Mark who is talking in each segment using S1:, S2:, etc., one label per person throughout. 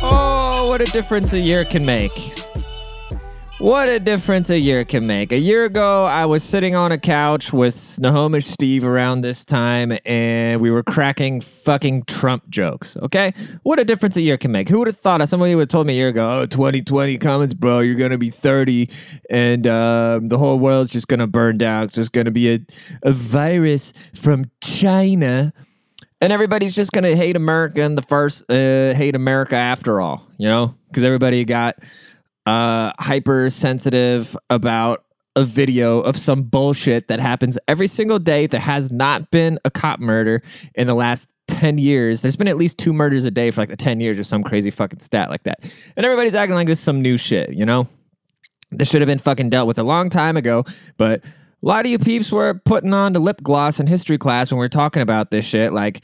S1: Oh, what a difference a year can make. What a difference a year can make. A year ago, I was sitting on a couch with Snohomish Steve around this time, and we were cracking fucking Trump jokes. Okay? What a difference a year can make. Who would have thought of somebody would have told me a year ago, oh, 2020 comments, bro, you're going to be 30, and um, the whole world's just going to burn down. It's just going to be a, a virus from China. And everybody's just to hate America and the first, uh, hate America after all, you know? Because everybody got uh, hypersensitive about a video of some bullshit that happens every single day. There has not been a cop murder in the last 10 years. There's been at least two murders a day for like the 10 years or some crazy fucking stat like that. And everybody's acting like this is some new shit, you know? This should have been fucking dealt with a long time ago, but a lot of you peeps were putting on the lip gloss in history class when we are talking about this shit. Like,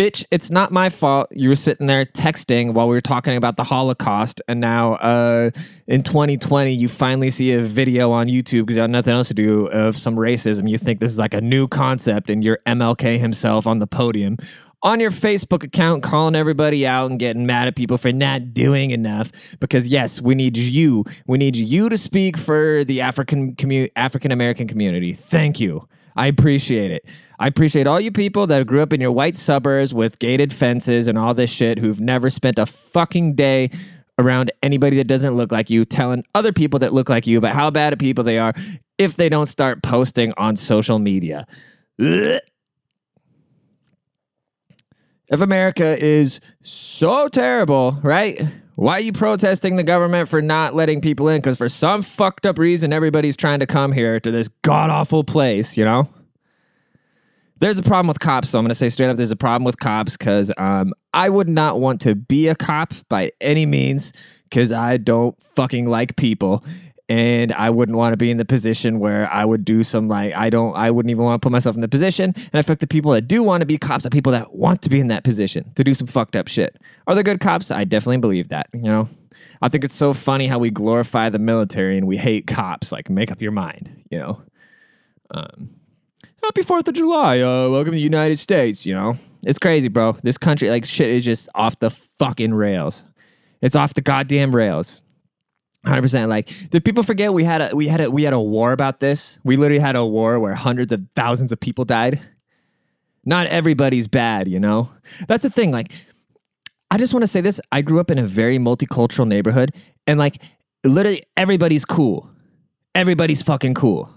S1: bitch, it's not my fault. You were sitting there texting while we were talking about the Holocaust, and now uh, in 2020, you finally see a video on YouTube because you have nothing else to do of some racism. You think this is like a new concept, and you're MLK himself on the podium on your Facebook account calling everybody out and getting mad at people for not doing enough because yes, we need you. We need you to speak for the African commu- African American community. Thank you. I appreciate it. I appreciate all you people that grew up in your white suburbs with gated fences and all this shit who've never spent a fucking day around anybody that doesn't look like you telling other people that look like you about how bad of people they are if they don't start posting on social media. Ugh. If America is so terrible, right? Why are you protesting the government for not letting people in? Because for some fucked up reason, everybody's trying to come here to this god awful place, you know? There's a problem with cops, so I'm going to say straight up there's a problem with cops because um, I would not want to be a cop by any means because I don't fucking like people and I wouldn't want to be in the position where I would do some like I don't I wouldn't even want to put myself in the position. And I like the people that do want to be cops are people that want to be in that position to do some fucked up shit. Are there good cops? I definitely believe that. You know, I think it's so funny how we glorify the military and we hate cops. Like, make up your mind. You know. Um, Happy Fourth of July! Uh, welcome to the United States. You know, it's crazy, bro. This country, like, shit is just off the fucking rails. It's off the goddamn rails. Hundred percent. Like, did people forget we had a we had a we had a war about this? We literally had a war where hundreds of thousands of people died. Not everybody's bad, you know. That's the thing. Like, I just want to say this. I grew up in a very multicultural neighborhood, and like, literally everybody's cool. Everybody's fucking cool.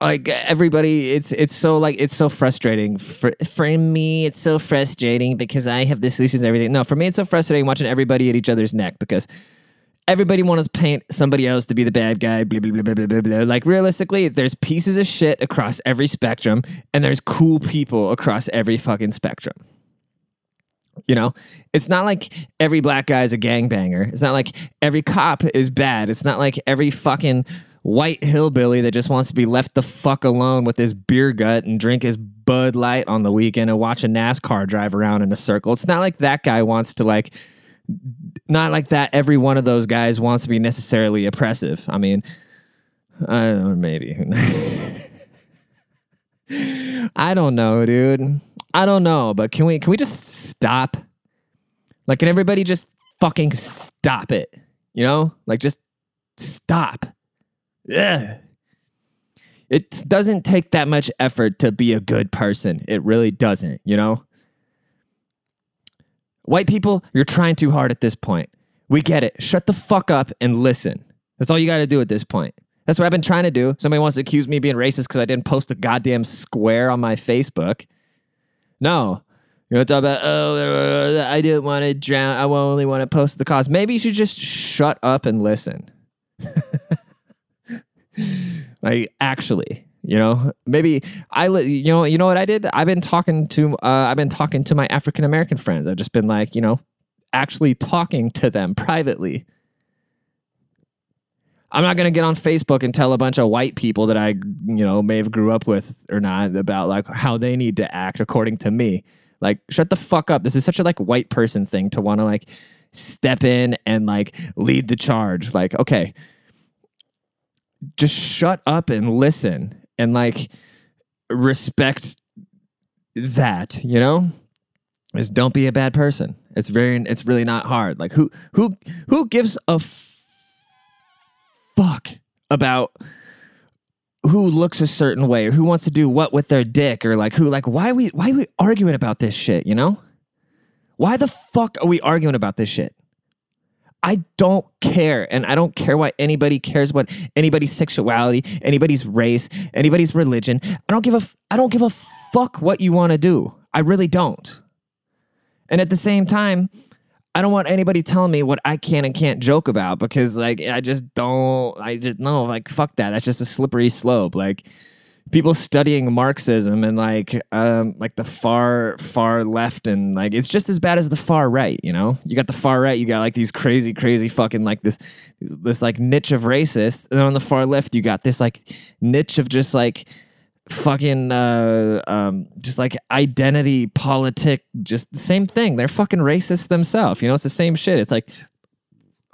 S1: Like everybody, it's it's so like it's so frustrating for for me. It's so frustrating because I have the solutions to everything. No, for me, it's so frustrating watching everybody at each other's neck because everybody wants to paint somebody else to be the bad guy, blah, blah, blah, blah, blah, blah. Like, realistically, there's pieces of shit across every spectrum, and there's cool people across every fucking spectrum. You know, it's not like every black guy is a gangbanger. It's not like every cop is bad. It's not like every fucking white hillbilly that just wants to be left the fuck alone with his beer gut and drink his Bud Light on the weekend and watch a NASCAR drive around in a circle. It's not like that guy wants to like not like that every one of those guys wants to be necessarily oppressive. I mean, I don't know, maybe. I don't know, dude. I don't know, but can we can we just stop? Like can everybody just fucking stop it? You know? Like just stop. Yeah. It doesn't take that much effort to be a good person. It really doesn't, you know? White people, you're trying too hard at this point. We get it. Shut the fuck up and listen. That's all you got to do at this point. That's what I've been trying to do. Somebody wants to accuse me of being racist because I didn't post a goddamn square on my Facebook. No. You know, talk about, oh, I didn't want to drown. I only want to post the cause. Maybe you should just shut up and listen. like, actually. You know, maybe I, you know, you know what I did? I've been talking to, uh, I've been talking to my African American friends. I've just been like, you know, actually talking to them privately. I'm not gonna get on Facebook and tell a bunch of white people that I, you know, may have grew up with or not about like how they need to act according to me. Like, shut the fuck up. This is such a like white person thing to want to like step in and like lead the charge. Like, okay, just shut up and listen and like respect that, you know? Is don't be a bad person. It's very it's really not hard. Like who who who gives a f- fuck about who looks a certain way or who wants to do what with their dick or like who like why we why are we arguing about this shit, you know? Why the fuck are we arguing about this shit? I don't care. And I don't care why anybody cares about anybody's sexuality, anybody's race, anybody's religion. I don't give a I don't give a fuck what you want to do. I really don't. And at the same time, I don't want anybody telling me what I can and can't joke about because like I just don't I just no like fuck that. That's just a slippery slope. Like people studying Marxism and like um like the far far left and like it's just as bad as the far right, you know? You got the far right, you got like these crazy crazy fucking like this this like niche of racist and on the far left you got this like niche of just like fucking uh um just like identity politic just the same thing. They're fucking racist themselves you know? It's the same shit. It's like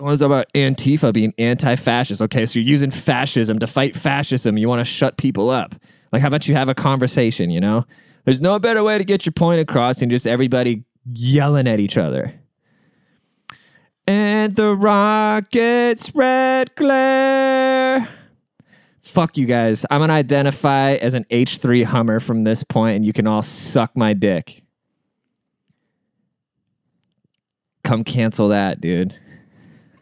S1: what is about antifa being anti-fascist okay so you're using fascism to fight fascism you want to shut people up like how about you have a conversation you know there's no better way to get your point across than just everybody yelling at each other and the rockets red glare fuck you guys. I'm gonna identify as an H3 Hummer from this point, and you can all suck my dick. Come cancel that, dude.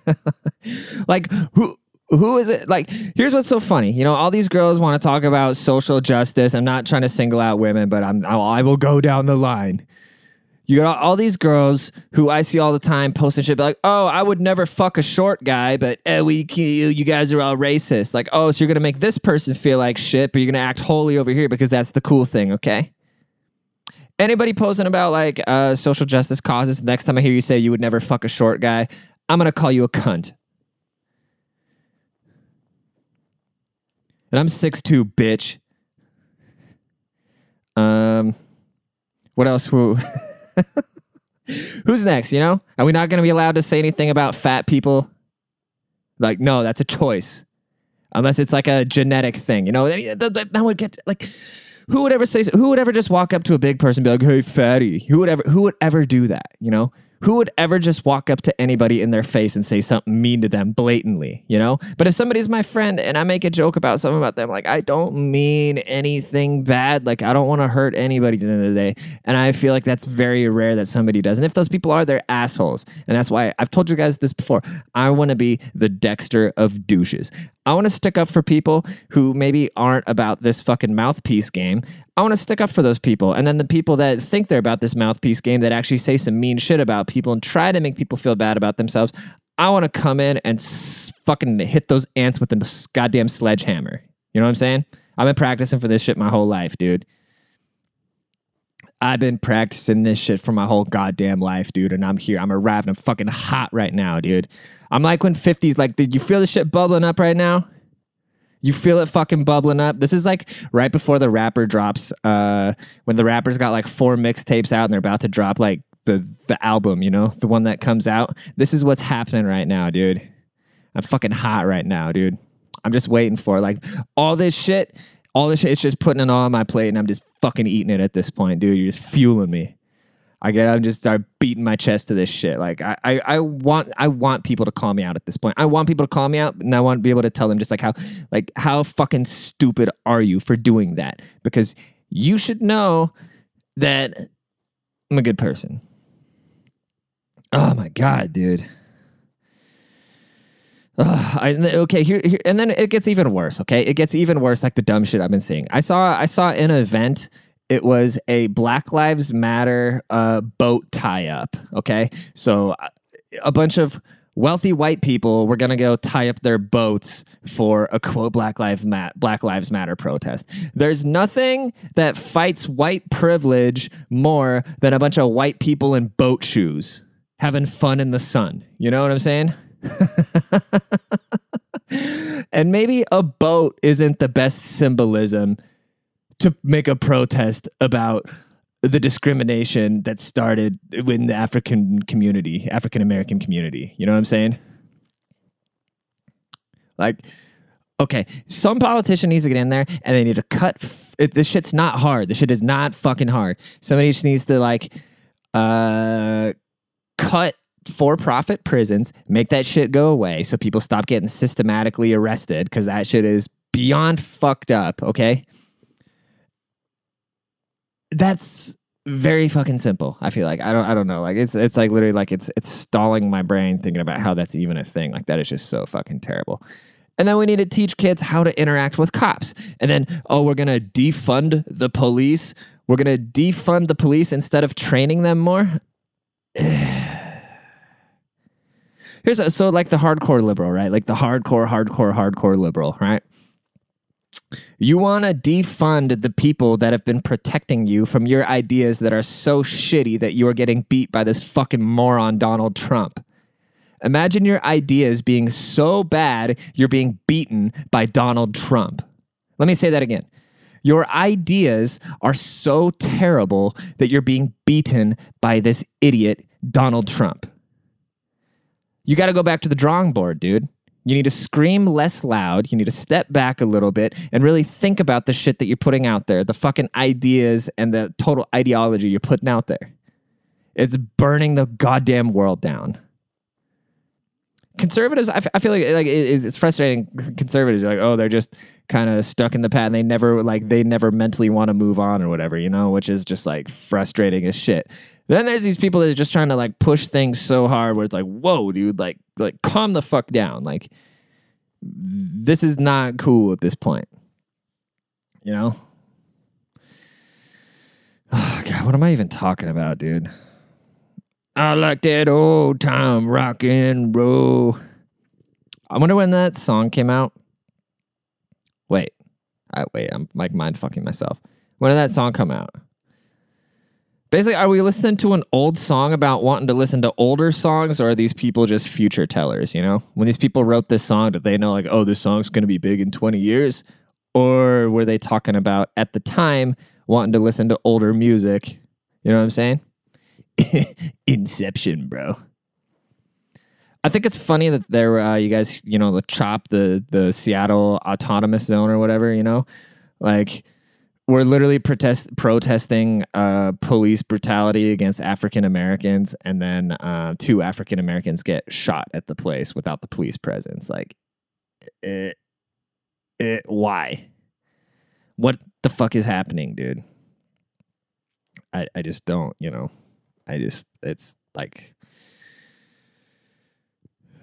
S1: like who who is it like here's what's so funny you know all these girls want to talk about social justice i'm not trying to single out women but i'm i will go down the line you got all these girls who I see all the time posting shit like, "Oh, I would never fuck a short guy, but eh, we you guys are all racist." Like, "Oh, so you're gonna make this person feel like shit, but you're gonna act holy over here because that's the cool thing, okay?" Anybody posting about like uh, social justice causes? Next time I hear you say you would never fuck a short guy, I'm gonna call you a cunt. And I'm six two, bitch. Um, what else? Who's next? You know, are we not going to be allowed to say anything about fat people? Like, no, that's a choice, unless it's like a genetic thing. You know, that would get like, who would ever say? Who would ever just walk up to a big person and be like, "Hey, fatty"? Who would ever? Who would ever do that? You know, who would ever just walk up to anybody in their face and say something mean to them blatantly, you know? But if somebody's my friend and I make a joke about something about them, like I don't mean anything bad. Like I don't want to hurt anybody at the end of the day. And I feel like that's very rare that somebody does. And if those people are, they're assholes. And that's why I've told you guys this before. I want to be the Dexter of douches. I want to stick up for people who maybe aren't about this fucking mouthpiece game. I want to stick up for those people. And then the people that think they're about this mouthpiece game that actually say some mean shit about people and try to make people feel bad about themselves. I want to come in and fucking hit those ants with a goddamn sledgehammer. You know what I'm saying? I've been practicing for this shit my whole life, dude. I've been practicing this shit for my whole goddamn life, dude. And I'm here. I'm arriving. I'm fucking hot right now, dude. I'm like when 50s, like, did you feel the shit bubbling up right now? You feel it fucking bubbling up. This is like right before the rapper drops, uh, when the rapper's got like four mixtapes out and they're about to drop like the the album, you know, the one that comes out. This is what's happening right now, dude. I'm fucking hot right now, dude. I'm just waiting for it. like all this shit all this shit, it's just putting it all on my plate and I'm just fucking eating it at this point, dude. You're just fueling me. I get up and just start beating my chest to this shit. Like I, I, I want I want people to call me out at this point. I want people to call me out and I want to be able to tell them just like how like how fucking stupid are you for doing that? Because you should know that I'm a good person. Oh my god, dude. I, okay, here, here, and then it gets even worse. Okay, it gets even worse. Like the dumb shit I've been seeing. I saw, I saw an event. It was a Black Lives Matter uh, boat tie up. Okay, so uh, a bunch of wealthy white people were gonna go tie up their boats for a quote Black Lives Mat- Black Lives Matter protest. There's nothing that fights white privilege more than a bunch of white people in boat shoes having fun in the sun. You know what I'm saying? and maybe a boat isn't the best symbolism to make a protest about the discrimination that started in the African community, African American community. You know what I'm saying? Like Okay, some politician needs to get in there and they need to cut. F- it, this shit's not hard. This shit is not fucking hard. Somebody just needs to like uh, cut for profit prisons, make that shit go away so people stop getting systematically arrested because that shit is beyond fucked up. Okay. That's very fucking simple. I feel like I don't I don't know. Like it's it's like literally like it's it's stalling my brain thinking about how that's even a thing. Like that is just so fucking terrible. And then we need to teach kids how to interact with cops. And then oh, we're going to defund the police. We're going to defund the police instead of training them more. Here's a, so like the hardcore liberal, right? Like the hardcore hardcore hardcore liberal, right? You want to defund the people that have been protecting you from your ideas that are so shitty that you are getting beat by this fucking moron, Donald Trump. Imagine your ideas being so bad, you're being beaten by Donald Trump. Let me say that again. Your ideas are so terrible that you're being beaten by this idiot, Donald Trump. You got to go back to the drawing board, dude. You need to scream less loud. You need to step back a little bit and really think about the shit that you're putting out there, the fucking ideas and the total ideology you're putting out there. It's burning the goddamn world down. Conservatives, I, f- I feel like like it- it's, frustrating. Conservatives like, oh, they're just kind of stuck in the past. And they never like they never mentally want to move on or whatever, you know, which is just like frustrating as shit. Then there's these people that are just trying to like push things so hard where it's like, whoa, dude, like like calm the fuck down. Like this is not cool at this point. You know? Oh, God, what am I even talking about, dude? I like that old time rock and roll. I wonder when that song came out. Wait, I wait. I'm like mind fucking myself. When did that song come out? Basically, are we listening to an old song about wanting to listen to older songs, or are these people just future tellers? You know, when these people wrote this song, did they know like, oh, this song's going to be big in 20 years, or were they talking about at the time wanting to listen to older music? You know what I'm saying? Inception, bro. I think it's funny that there, uh, you guys, you know, the CHOP, the the Seattle Autonomous Zone or whatever, you know, like we're literally protest protesting uh, police brutality against African Americans, and then uh, two African Americans get shot at the place without the police presence. Like, it, it, why? What the fuck is happening, dude? I I just don't, you know. I just it's like.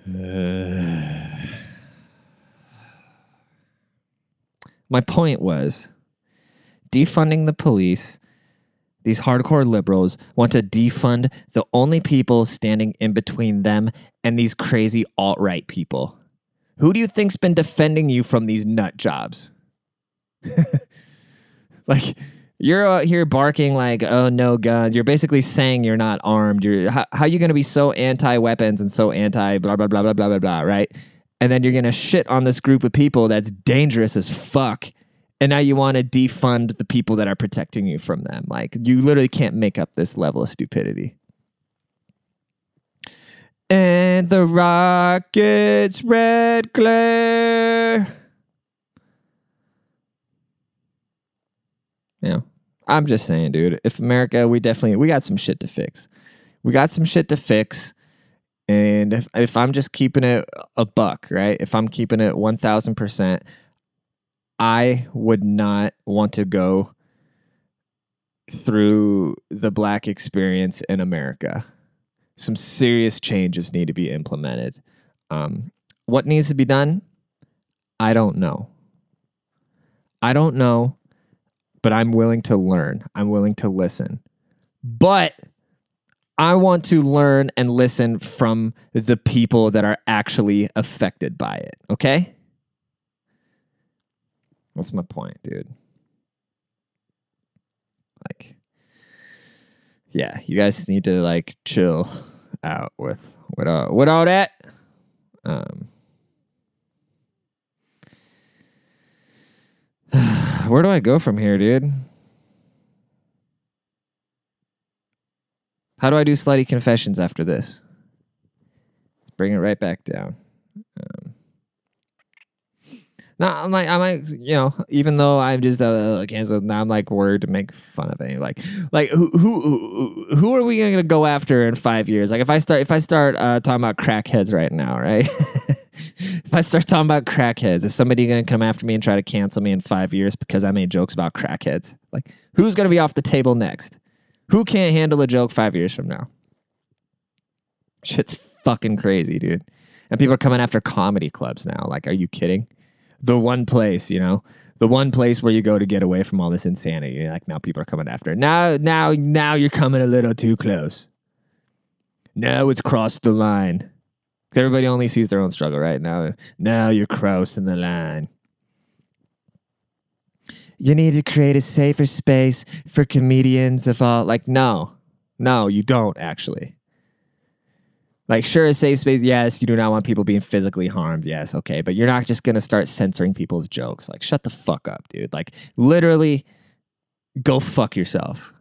S1: My point was defunding the police. These hardcore liberals want to defund the only people standing in between them and these crazy alt right people. Who do you think's been defending you from these nut jobs? like you're out here barking like, "Oh no guns." You're basically saying you're not armed. You're how, how you going to be so anti weapons and so anti blah blah blah blah blah blah blah, right? And then you're going to shit on this group of people that's dangerous as fuck. And now you want to defund the people that are protecting you from them. Like you literally can't make up this level of stupidity. And the rocket's red glare. Yeah. I'm just saying, dude. If America, we definitely we got some shit to fix. We got some shit to fix. And if if I'm just keeping it a buck, right? If I'm keeping it one thousand percent, I would not want to go through the black experience in America. Some serious changes need to be implemented. Um, what needs to be done? I don't know. I don't know, but I'm willing to learn. I'm willing to listen. But I want to learn and listen from the people that are actually affected by it. Okay? That's my point, dude. Like, yeah, you guys need to like chill out with with all, with all that. Um, where do I go from here, dude? How do I do slutty confessions after this? Bring it right back down. No, I'm like, I'm like, you know, even though I'm just uh, canceled, now I'm like worried to make fun of it. Like, like who, who, who are we gonna go after in five years? Like, if I start, if I start uh, talking about crackheads right now, right? if I start talking about crackheads, is somebody gonna come after me and try to cancel me in five years because I made jokes about crackheads? Like, who's gonna be off the table next? Who can't handle a joke five years from now? Shit's fucking crazy, dude. And people are coming after comedy clubs now. Like, are you kidding? The one place, you know, the one place where you go to get away from all this insanity. You're Like now people are coming after. Now, now, now you're coming a little too close. Now it's crossed the line. Everybody only sees their own struggle right now. Now you're crossing the line. You need to create a safer space for comedians of all. Like, no, no, you don't actually. Like, sure, a safe space. Yes, you do not want people being physically harmed. Yes, okay, but you're not just gonna start censoring people's jokes. Like, shut the fuck up, dude. Like, literally, go fuck yourself.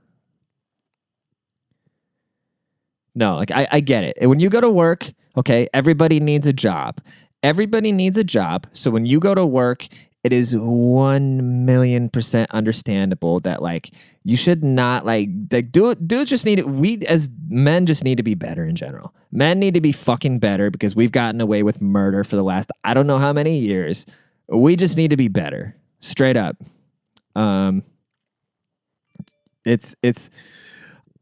S1: No, like I, I get it. When you go to work, okay, everybody needs a job. Everybody needs a job. So when you go to work, it is one million percent understandable that like you should not like like do do just need. We as men just need to be better in general. Men need to be fucking better because we've gotten away with murder for the last I don't know how many years. We just need to be better, straight up. Um, it's it's.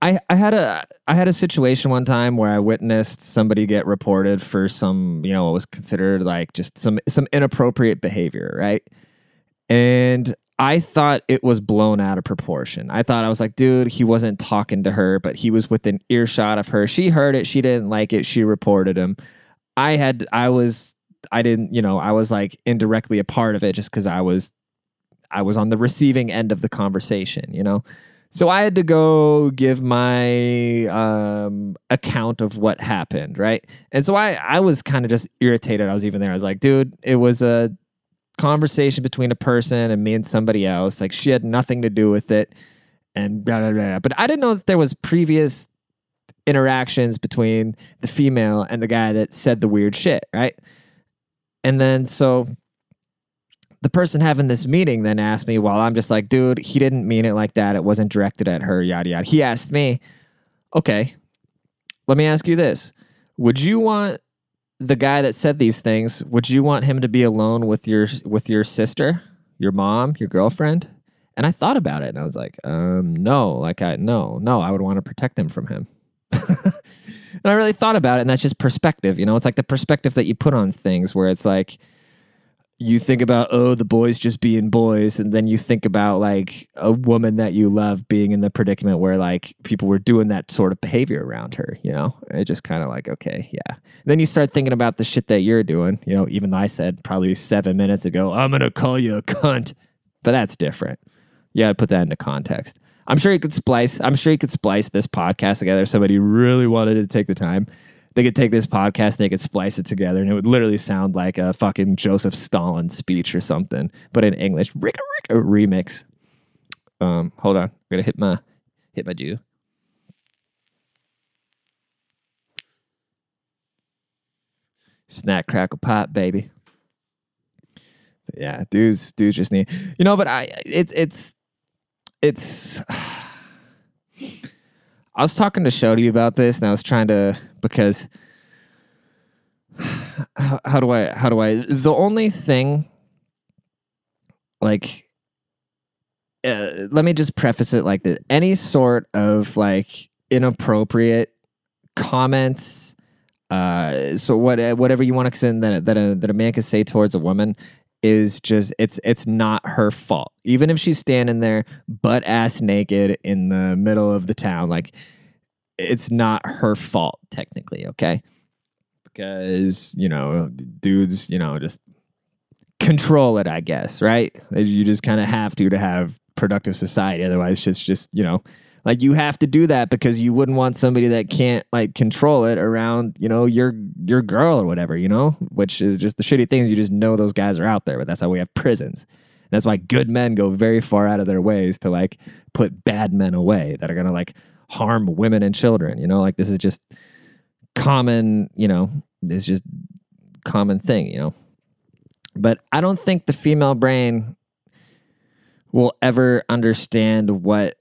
S1: I, I had a I had a situation one time where I witnessed somebody get reported for some you know what was considered like just some some inappropriate behavior right and I thought it was blown out of proportion. I thought I was like, dude, he wasn't talking to her, but he was within earshot of her. She heard it. She didn't like it. She reported him. I had, I was, I didn't, you know, I was like indirectly a part of it just because I was, I was on the receiving end of the conversation, you know? So I had to go give my um, account of what happened, right? And so I, I was kind of just irritated. I was even there. I was like, dude, it was a conversation between a person and me and somebody else. Like she had nothing to do with it, and blah, blah, blah. But I didn't know that there was previous interactions between the female and the guy that said the weird shit, right? And then so the person having this meeting then asked me, while I'm just like, dude, he didn't mean it like that. It wasn't directed at her, yada yada. He asked me, okay, let me ask you this. Would you want the guy that said these things, would you want him to be alone with your with your sister, your mom, your girlfriend? And I thought about it and I was like, um, no, like I no, no, I would want to protect him from him. and I really thought about it, and that's just perspective, you know, it's like the perspective that you put on things where it's like you think about oh the boys just being boys and then you think about like a woman that you love being in the predicament where like people were doing that sort of behavior around her you know? It just kind of like okay yeah. And then you start thinking about the shit that you're doing you know even though i said probably seven minutes ago i'm gonna call you a cunt. But that's different. Yeah put that into context. I'm sure you could splice i'm sure you could splice this podcast together somebody really wanted to take the time they could take this podcast, they could splice it together, and it would literally sound like a fucking Joseph Stalin speech or something, but in English. Rick, Rick, a remix. Um, hold on, I'm gonna hit my hit my Juul. Snack crackle pop, baby. Yeah, dudes, dudes just need you know. But I, it's it's it's. I was talking to Shody about this, and I was trying to because how, how do I how do I the only thing like uh, let me just preface it like this. Any sort of like inappropriate comments uh so what whatever you want to send that that a, that a man can say towards a woman is just it's it's not her fault even if she's standing there butt ass naked in the middle of the town like it's not her fault technically, okay? Because, you know, dudes, you know, just control it, I guess, right? You just kind of have to to have productive society. Otherwise, it's just, you know, like you have to do that because you wouldn't want somebody that can't like control it around, you know, your your girl or whatever, you know? Which is just the shitty thing is you just know those guys are out there, but that's how we have prisons. that's why good men go very far out of their ways to like put bad men away that are gonna like harm women and children. You know, like this is just common, you know, it's just common thing, you know. But I don't think the female brain will ever understand what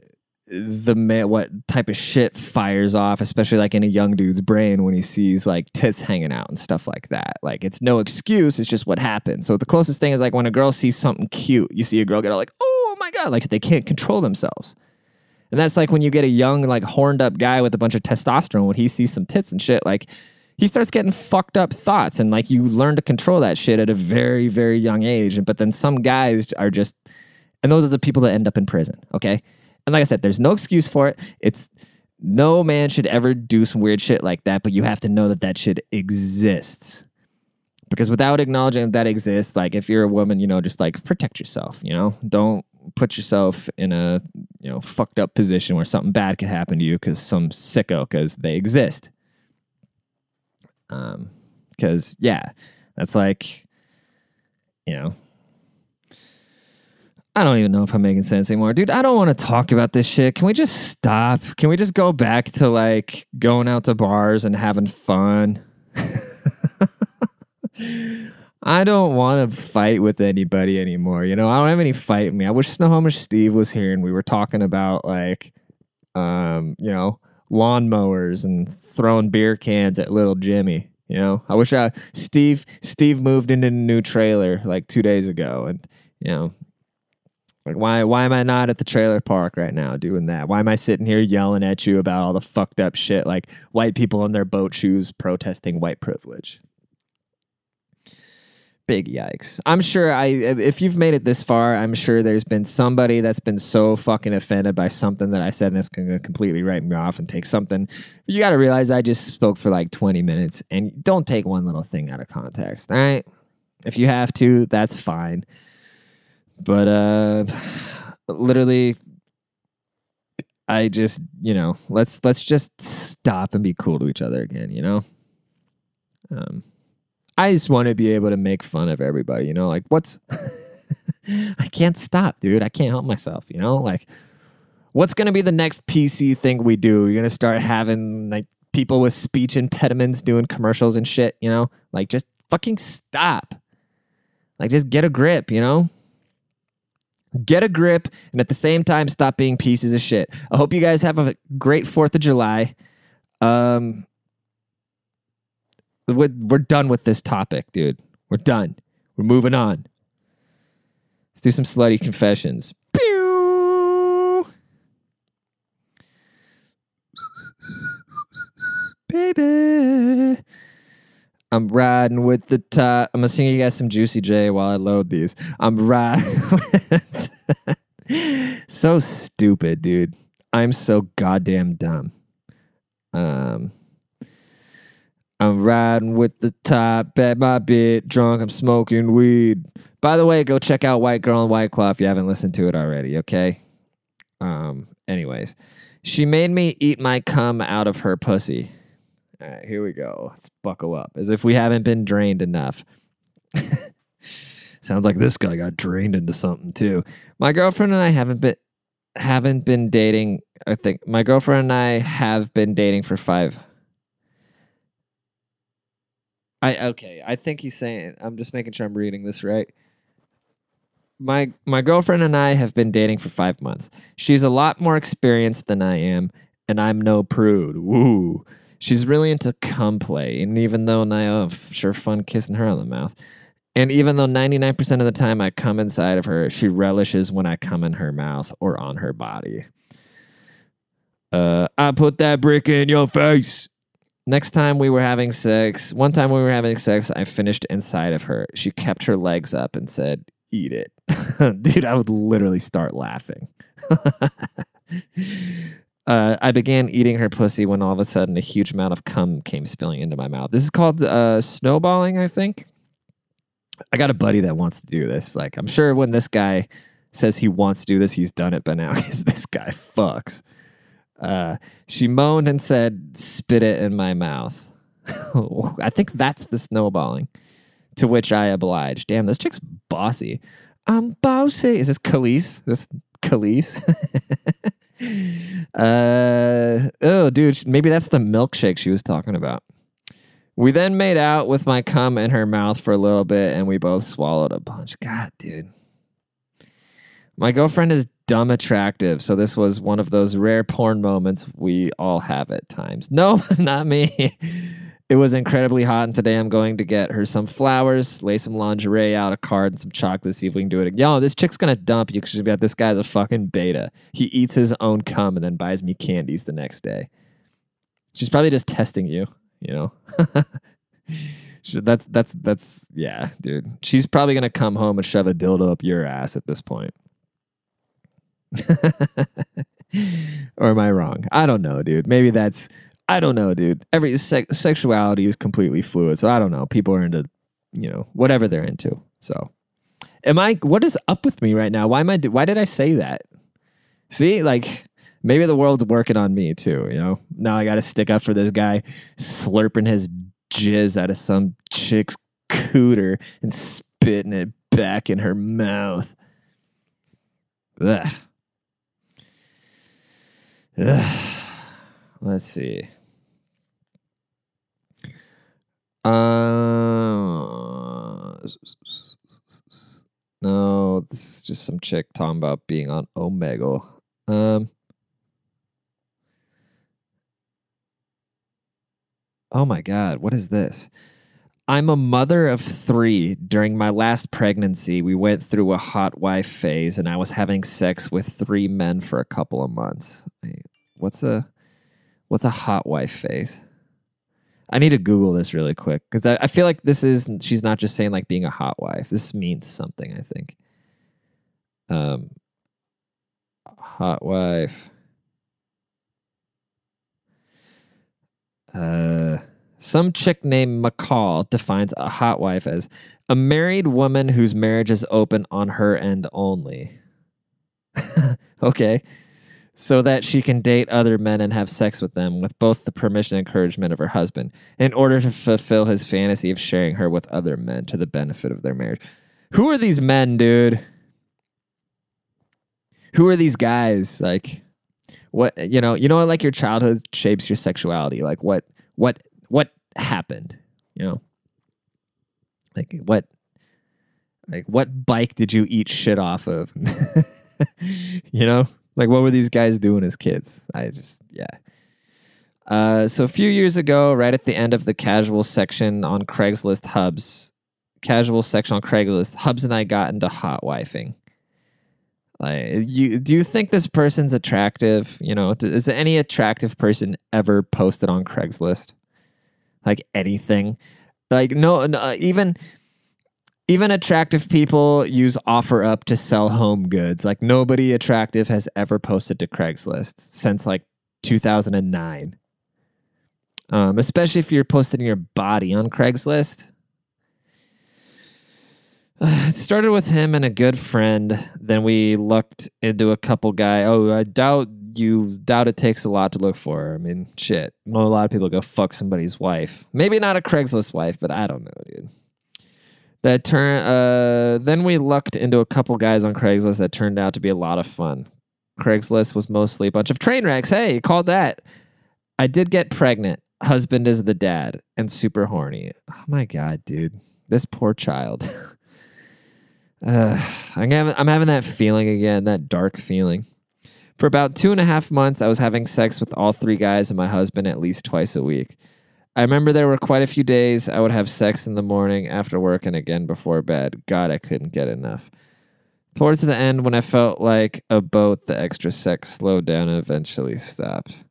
S1: the man what type of shit fires off, especially like in a young dude's brain when he sees like tits hanging out and stuff like that. Like it's no excuse, it's just what happens. So the closest thing is like when a girl sees something cute, you see a girl get all like, oh my god, like they can't control themselves. And that's like when you get a young, like horned up guy with a bunch of testosterone, when he sees some tits and shit, like he starts getting fucked up thoughts. And like you learn to control that shit at a very, very young age. But then some guys are just, and those are the people that end up in prison. Okay. And like I said, there's no excuse for it. It's no man should ever do some weird shit like that, but you have to know that that shit exists. Because without acknowledging that, exists, like if you're a woman, you know, just like protect yourself, you know, don't put yourself in a, you know, fucked up position where something bad could happen to you because some sicko, because they exist. Um, because yeah, that's like, you know, I don't even know if I'm making sense anymore. Dude, I don't want to talk about this shit. Can we just stop? Can we just go back to like going out to bars and having fun? I don't want to fight with anybody anymore. You know, I don't have any fight in me. I wish Snohomish Steve was here and we were talking about like, um, you know, lawnmowers and throwing beer cans at little Jimmy. You know, I wish I Steve Steve moved into a new trailer like two days ago, and you know, like why why am I not at the trailer park right now doing that? Why am I sitting here yelling at you about all the fucked up shit like white people in their boat shoes protesting white privilege? Big yikes. I'm sure I if you've made it this far, I'm sure there's been somebody that's been so fucking offended by something that I said and that's gonna completely write me off and take something. You gotta realize I just spoke for like 20 minutes and don't take one little thing out of context. All right. If you have to, that's fine. But uh literally I just, you know, let's let's just stop and be cool to each other again, you know? Um I just want to be able to make fun of everybody, you know, like what's I can't stop, dude. I can't help myself, you know? Like what's to be the next PC thing we do? You're to start having like people with speech impediments doing commercials and shit, you know? Like just fucking stop. Like just get a grip, you know? Get a grip and at the same time stop being pieces of shit. I hope you guys have a great 4th of July. Um we're, we're done with this topic, dude. We're done. We're moving on. Let's do some slutty confessions. Baby. I'm riding with the top. I'm gonna sing you guys some Juicy J while I load these. I'm riding. so stupid, dude. I'm so goddamn dumb. Um. I'm riding with the top at my bit drunk. I'm smoking weed. By the way, go check out White Girl and White Claw if you haven't listened to it already, okay? Um, anyways, she made me eat my cum out of her pussy. All right, here we go. Let's buckle up as if we haven't been drained enough. Sounds like this guy got drained into something too. My girlfriend and I haven't been haven't been dating. I think my girlfriend and I have been dating for five I okay. I think he's saying. I'm just making sure I'm reading this right. My my girlfriend and I have been dating for five months. She's a lot more experienced than I am, and I'm no prude. Woo. She's really into cum play, and even though I oh, sure fun kissing her on the mouth, and even though 99% of the time I come inside of her, she relishes when I come in her mouth or on her body. Uh, I put that brick in your face. Next time we were having sex, one time we were having sex, I finished inside of her. She kept her legs up and said, Eat it. Dude, I would literally start laughing. uh, I began eating her pussy when all of a sudden a huge amount of cum came spilling into my mouth. This is called uh, snowballing, I think. I got a buddy that wants to do this. Like, I'm sure when this guy says he wants to do this, he's done it by now this guy fucks. Uh, she moaned and said, Spit it in my mouth. I think that's the snowballing. To which I obliged. Damn, this chick's bossy. I'm bossy. Is this Khalees? This Khalees? uh, oh, dude, maybe that's the milkshake she was talking about. We then made out with my cum in her mouth for a little bit and we both swallowed a bunch. God, dude. My girlfriend is dumb attractive, so this was one of those rare porn moments we all have at times. No, not me. It was incredibly hot, and today I'm going to get her some flowers, lay some lingerie out, a card, and some chocolate, see if we can do it. Again. Yo, this chick's gonna dump you because she's got this guy's a fucking beta. He eats his own cum and then buys me candies the next day. She's probably just testing you, you know. that's that's that's yeah, dude. She's probably gonna come home and shove a dildo up your ass at this point. or am I wrong? I don't know, dude. Maybe that's I don't know, dude. Every se- sexuality is completely fluid, so I don't know. People are into, you know, whatever they're into. So, am I? What is up with me right now? Why am I? Why did I say that? See, like maybe the world's working on me too. You know, now I got to stick up for this guy slurping his jizz out of some chick's cooter and spitting it back in her mouth. Ugh. Ugh. Let's see. Uh, no, this is just some chick talking about being on Omegle. Um, oh my God, what is this? I'm a mother of three. During my last pregnancy, we went through a hot wife phase, and I was having sex with three men for a couple of months. What's a what's a hot wife phase? I need to Google this really quick because I, I feel like this is she's not just saying like being a hot wife. This means something. I think. Um, hot wife. Uh, some chick named McCall defines a hot wife as a married woman whose marriage is open on her end only. okay so that she can date other men and have sex with them with both the permission and encouragement of her husband in order to fulfill his fantasy of sharing her with other men to the benefit of their marriage. Who are these men, dude? Who are these guys? Like what you know, you know like your childhood shapes your sexuality. Like what what what happened, you know? Like what like what bike did you eat shit off of? you know? Like, what were these guys doing as kids? I just, yeah. Uh, so a few years ago, right at the end of the casual section on Craigslist Hubs, casual section on Craigslist, Hubs and I got into hot wifing. Like, you do you think this person's attractive? You know, is any attractive person ever posted on Craigslist? Like anything? Like no, no even even attractive people use OfferUp to sell home goods. Like nobody attractive has ever posted to Craigslist since like 2009. Um, especially if you're posting your body on Craigslist. it started with him and a good friend. Then we looked into a couple guy. Oh, I doubt you doubt it takes a lot to look for. I mean, shit. a lot of people go fuck somebody's wife. Maybe not a Craigslist wife, but I don't know, dude that turn uh then we lucked into a couple guys on Craigslist that turned out to be a lot of fun. Craigslist was mostly a bunch of train wrecks. Hey, called that. I did get pregnant. Husband is the dad and super horny. Oh my god, dude. This poor child. uh, I'm having I'm having that feeling again, that dark feeling. For about two and a half months, I was having sex with all three guys and my husband at least twice a week. I remember there were quite a few days I would have sex in the morning after work and again before bed. God, I couldn't get enough. Towards the end, when I felt like a boat, the extra sex slowed down and eventually stopped.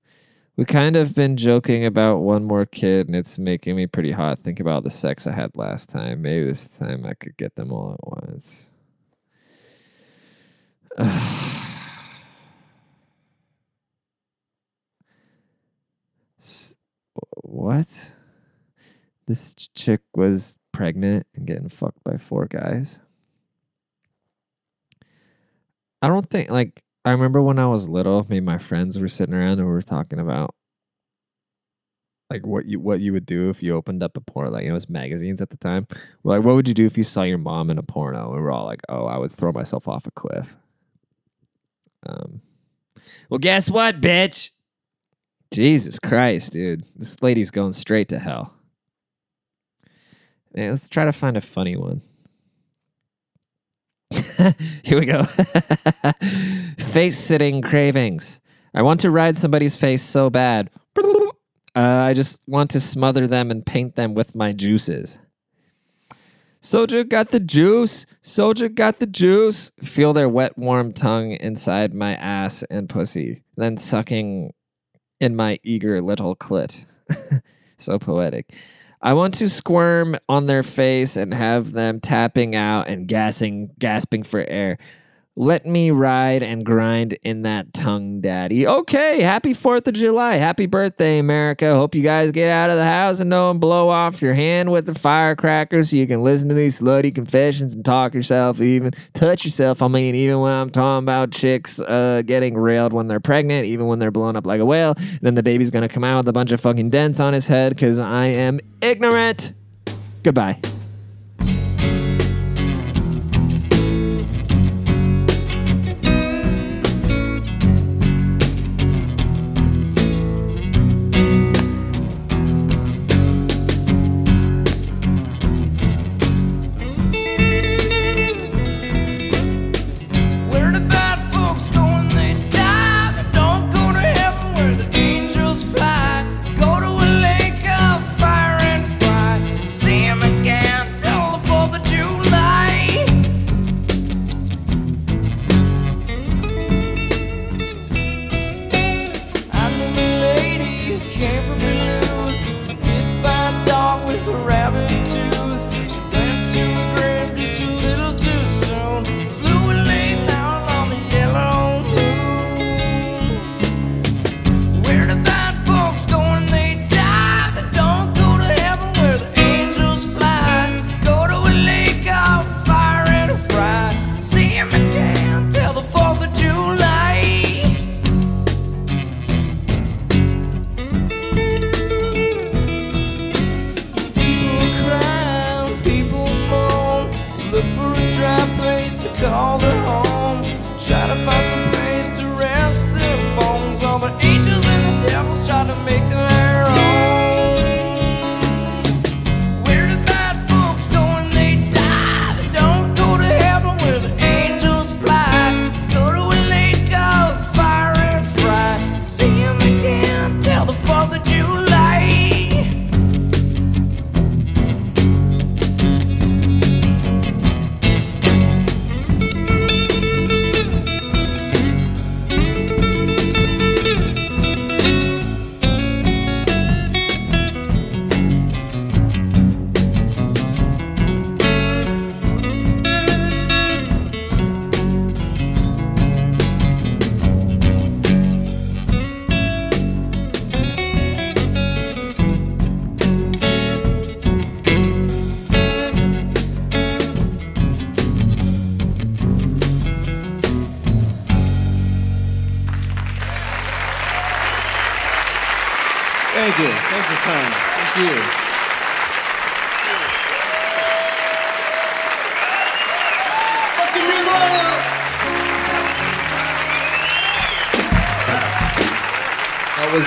S1: We kind of been joking about one more kid, and it's making me pretty hot. Think about the sex I had last time. Maybe this time I could get them all at once. what? This chick was pregnant and getting fucked by four guys. I don't think like I remember when I was little, me and my friends were sitting around and we were talking about like what you what you would do if you opened up a porno like you know it was magazines at the time. We're like, what would you do if you saw your mom in a porno? And we we're all like, oh, I would throw myself off a cliff. Um, well, guess what, bitch? Jesus Christ, dude. This lady's going straight to hell.
S2: Yeah, let's try to find a funny one. Here we go. face sitting cravings. I want to ride somebody's face so bad. Uh, I just want to smother them and paint them with my juices. Soldier got the juice. Soldier got the juice. Feel their wet, warm tongue inside my ass and pussy, then sucking in my eager little clit. so poetic. I want to squirm on their face and have them tapping out and gasping, gasping for air. Let me ride and grind in that tongue, daddy. Okay, happy 4th of July. Happy birthday, America. Hope you guys get out of the house and don't blow off your hand with the firecrackers so you can listen to these slutty confessions and talk yourself, even touch yourself. I mean, even when I'm talking about chicks uh, getting railed when they're pregnant, even when they're blown up like a whale, then the baby's gonna come out with a bunch of fucking dents on his head because I am ignorant. Goodbye.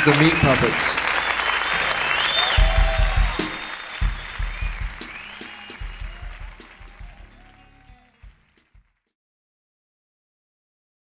S3: The Meat Puppets.